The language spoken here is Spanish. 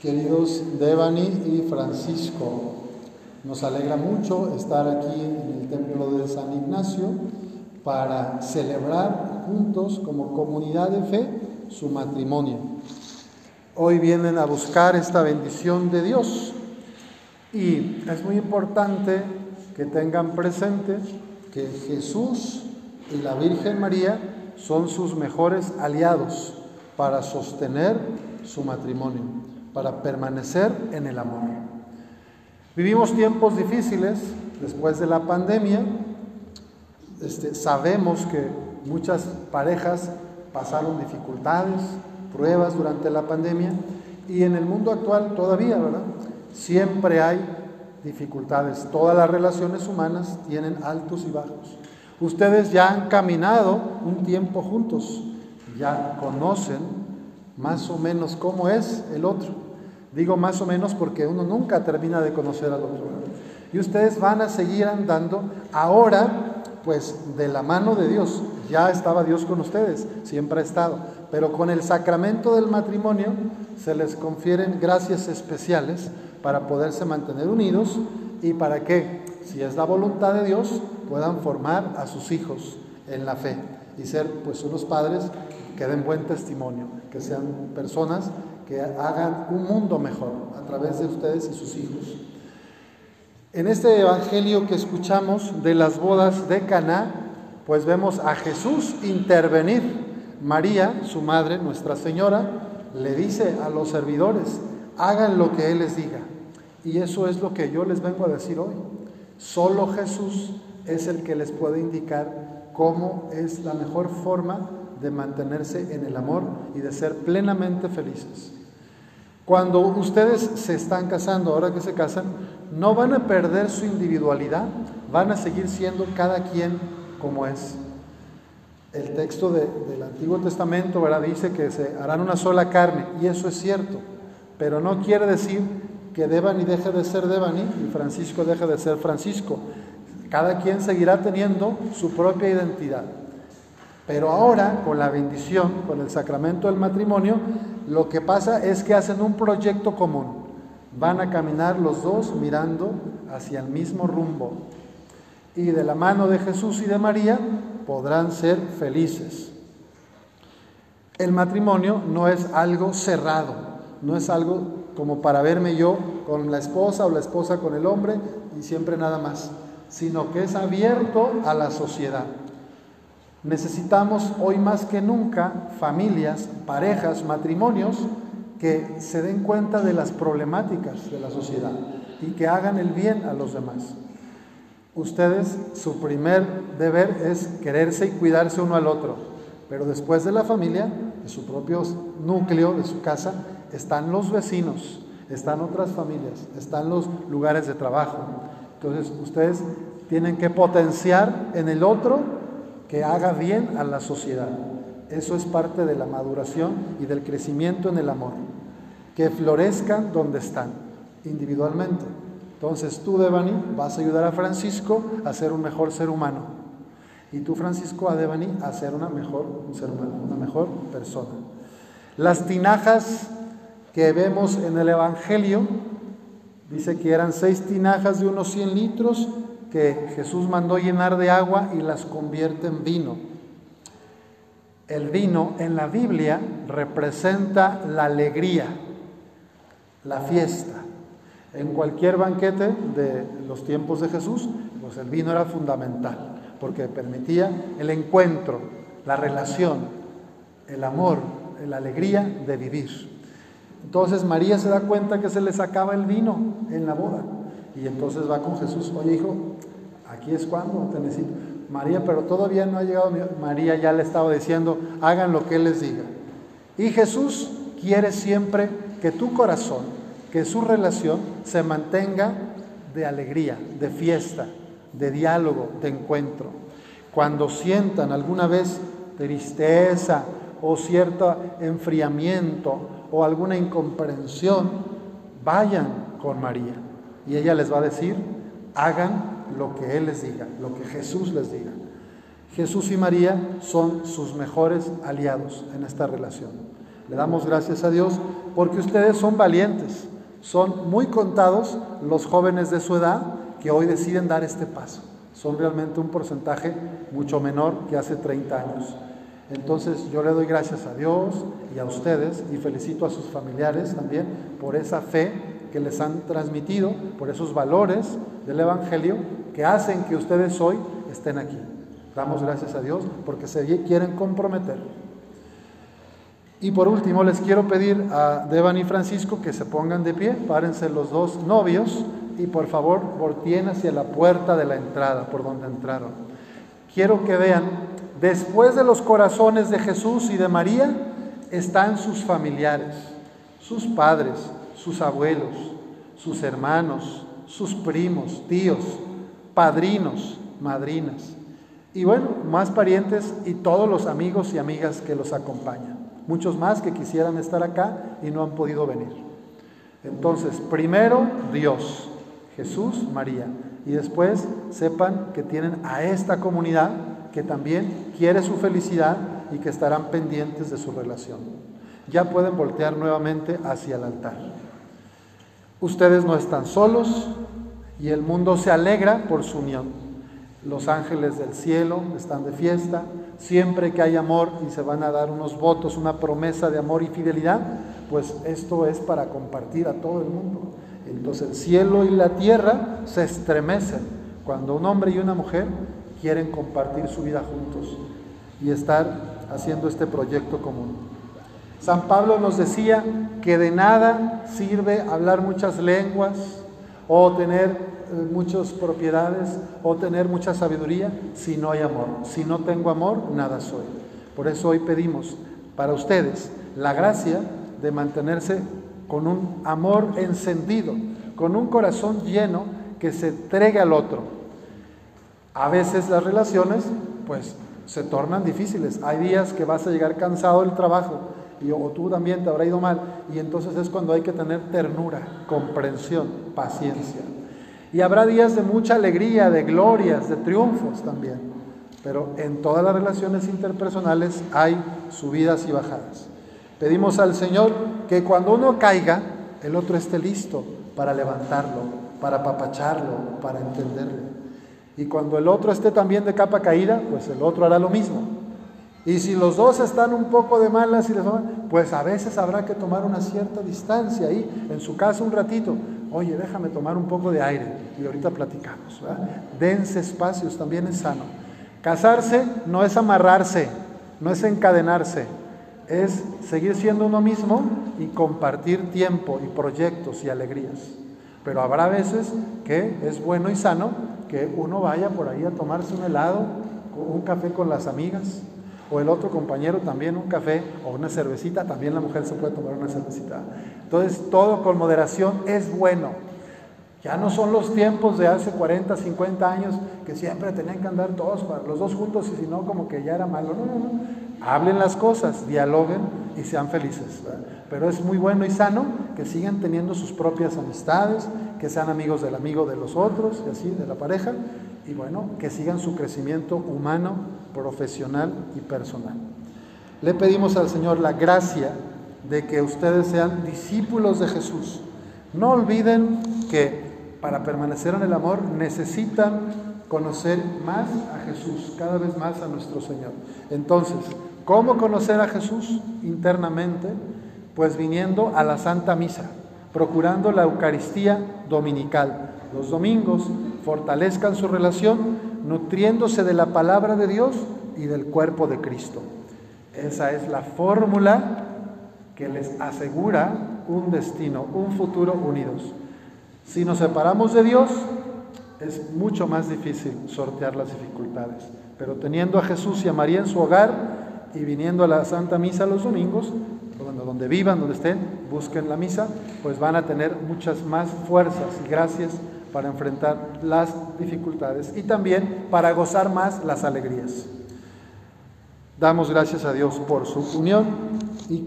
Queridos Devani y Francisco, nos alegra mucho estar aquí en el templo de San Ignacio para celebrar juntos como comunidad de fe su matrimonio. Hoy vienen a buscar esta bendición de Dios y es muy importante que tengan presente que Jesús y la Virgen María son sus mejores aliados para sostener su matrimonio, para permanecer en el amor. Vivimos tiempos difíciles después de la pandemia. Este, sabemos que muchas parejas pasaron dificultades, pruebas durante la pandemia y en el mundo actual todavía, ¿verdad? Siempre hay dificultades. Todas las relaciones humanas tienen altos y bajos. Ustedes ya han caminado un tiempo juntos, ya conocen más o menos cómo es el otro. Digo más o menos porque uno nunca termina de conocer al otro. Y ustedes van a seguir andando ahora, pues de la mano de Dios. Ya estaba Dios con ustedes, siempre ha estado. Pero con el sacramento del matrimonio se les confieren gracias especiales para poderse mantener unidos y para que, si es la voluntad de Dios, puedan formar a sus hijos en la fe y ser pues unos padres que den buen testimonio, que sean personas que hagan un mundo mejor a través de ustedes y sus hijos. En este evangelio que escuchamos de las bodas de Caná, pues vemos a Jesús intervenir. María, su madre, Nuestra Señora, le dice a los servidores, hagan lo que Él les diga. Y eso es lo que yo les vengo a decir hoy. Solo Jesús es el que les puede indicar cómo es la mejor forma de mantenerse en el amor y de ser plenamente felices. Cuando ustedes se están casando, ahora que se casan, no van a perder su individualidad, van a seguir siendo cada quien como es. El texto del Antiguo Testamento ¿verdad? dice que se harán una sola carne, y eso es cierto, pero no quiere decir que Devani deje de ser Devani y Francisco deje de ser Francisco. Cada quien seguirá teniendo su propia identidad. Pero ahora, con la bendición, con el sacramento del matrimonio, lo que pasa es que hacen un proyecto común. Van a caminar los dos mirando hacia el mismo rumbo. Y de la mano de Jesús y de María podrán ser felices. El matrimonio no es algo cerrado, no es algo como para verme yo con la esposa o la esposa con el hombre y siempre nada más, sino que es abierto a la sociedad. Necesitamos hoy más que nunca familias, parejas, matrimonios que se den cuenta de las problemáticas de la sociedad y que hagan el bien a los demás. Ustedes, su primer deber es quererse y cuidarse uno al otro, pero después de la familia, de su propio núcleo, de su casa, están los vecinos, están otras familias, están los lugares de trabajo. Entonces ustedes tienen que potenciar en el otro que haga bien a la sociedad. Eso es parte de la maduración y del crecimiento en el amor. Que florezcan donde están, individualmente. Entonces tú, Devani, vas a ayudar a Francisco a ser un mejor ser humano. Y tú, Francisco, a Devani a ser una mejor, ser humano, una mejor persona. Las tinajas que vemos en el Evangelio, dice que eran seis tinajas de unos 100 litros que Jesús mandó llenar de agua y las convierte en vino. El vino en la Biblia representa la alegría, la fiesta. En cualquier banquete de los tiempos de Jesús, pues el vino era fundamental, porque permitía el encuentro, la relación, el amor, la alegría de vivir. Entonces María se da cuenta que se le sacaba el vino en la boda. Y entonces va con Jesús, oye hijo, aquí es cuando te necesito. María, pero todavía no ha llegado. María ya le estaba diciendo, hagan lo que Él les diga. Y Jesús quiere siempre que tu corazón, que su relación se mantenga de alegría, de fiesta, de diálogo, de encuentro. Cuando sientan alguna vez tristeza o cierto enfriamiento o alguna incomprensión, vayan con María y ella les va a decir, hagan lo que Él les diga, lo que Jesús les diga. Jesús y María son sus mejores aliados en esta relación. Le damos gracias a Dios porque ustedes son valientes, son muy contados los jóvenes de su edad que hoy deciden dar este paso. Son realmente un porcentaje mucho menor que hace 30 años. Entonces yo le doy gracias a Dios y a ustedes y felicito a sus familiares también por esa fe que les han transmitido, por esos valores del Evangelio que hacen que ustedes hoy estén aquí. Damos gracias a Dios porque se quieren comprometer. Y por último les quiero pedir a Devan y Francisco que se pongan de pie, párense los dos novios y por favor volteen hacia la puerta de la entrada, por donde entraron. Quiero que vean, después de los corazones de Jesús y de María, están sus familiares, sus padres, sus abuelos, sus hermanos, sus primos, tíos, padrinos, madrinas. Y bueno, más parientes y todos los amigos y amigas que los acompañan. Muchos más que quisieran estar acá y no han podido venir. Entonces, primero Dios, Jesús, María. Y después sepan que tienen a esta comunidad que también quiere su felicidad y que estarán pendientes de su relación. Ya pueden voltear nuevamente hacia el altar. Ustedes no están solos y el mundo se alegra por su unión. Los ángeles del cielo están de fiesta. Siempre que hay amor y se van a dar unos votos, una promesa de amor y fidelidad, pues esto es para compartir a todo el mundo. Entonces el cielo y la tierra se estremecen cuando un hombre y una mujer quieren compartir su vida juntos y estar haciendo este proyecto común. San Pablo nos decía que de nada sirve hablar muchas lenguas o tener eh, muchas propiedades o tener mucha sabiduría si no hay amor. Si no tengo amor, nada soy. Por eso hoy pedimos para ustedes la gracia de mantenerse con un amor encendido, con un corazón lleno que se entregue al otro. A veces las relaciones, pues, se tornan difíciles. Hay días que vas a llegar cansado del trabajo o tú también te habrá ido mal y entonces es cuando hay que tener ternura, comprensión, paciencia. Y habrá días de mucha alegría, de glorias, de triunfos también. Pero en todas las relaciones interpersonales hay subidas y bajadas. Pedimos al Señor que cuando uno caiga, el otro esté listo para levantarlo, para apapacharlo, para entenderlo. Y cuando el otro esté también de capa caída, pues el otro hará lo mismo. Y si los dos están un poco de malas y les pues a veces habrá que tomar una cierta distancia ahí, en su casa un ratito. Oye, déjame tomar un poco de aire y ahorita platicamos. Dense espacios, también es sano. Casarse no es amarrarse, no es encadenarse, es seguir siendo uno mismo y compartir tiempo y proyectos y alegrías. Pero habrá veces que es bueno y sano que uno vaya por ahí a tomarse un helado, un café con las amigas, o el otro compañero también un café o una cervecita, también la mujer se puede tomar una cervecita. Entonces todo con moderación es bueno. Ya no son los tiempos de hace 40, 50 años que siempre tenían que andar todos, los dos juntos y si no como que ya era malo. No, no, no. Hablen las cosas, dialoguen y sean felices. Pero es muy bueno y sano que sigan teniendo sus propias amistades, que sean amigos del amigo de los otros y así, de la pareja, y bueno, que sigan su crecimiento humano, profesional y personal. Le pedimos al Señor la gracia de que ustedes sean discípulos de Jesús. No olviden que para permanecer en el amor necesitan conocer más a Jesús, cada vez más a nuestro Señor. Entonces, ¿cómo conocer a Jesús internamente? Pues viniendo a la Santa Misa, procurando la Eucaristía dominical. Los domingos fortalezcan su relación nutriéndose de la palabra de Dios y del cuerpo de Cristo. Esa es la fórmula que les asegura un destino, un futuro unidos. Si nos separamos de Dios, es mucho más difícil sortear las dificultades. Pero teniendo a Jesús y a María en su hogar y viniendo a la Santa Misa los domingos, donde vivan, donde estén, busquen la misa, pues van a tener muchas más fuerzas y gracias para enfrentar las dificultades y también para gozar más las alegrías. Damos gracias a Dios por su unión y que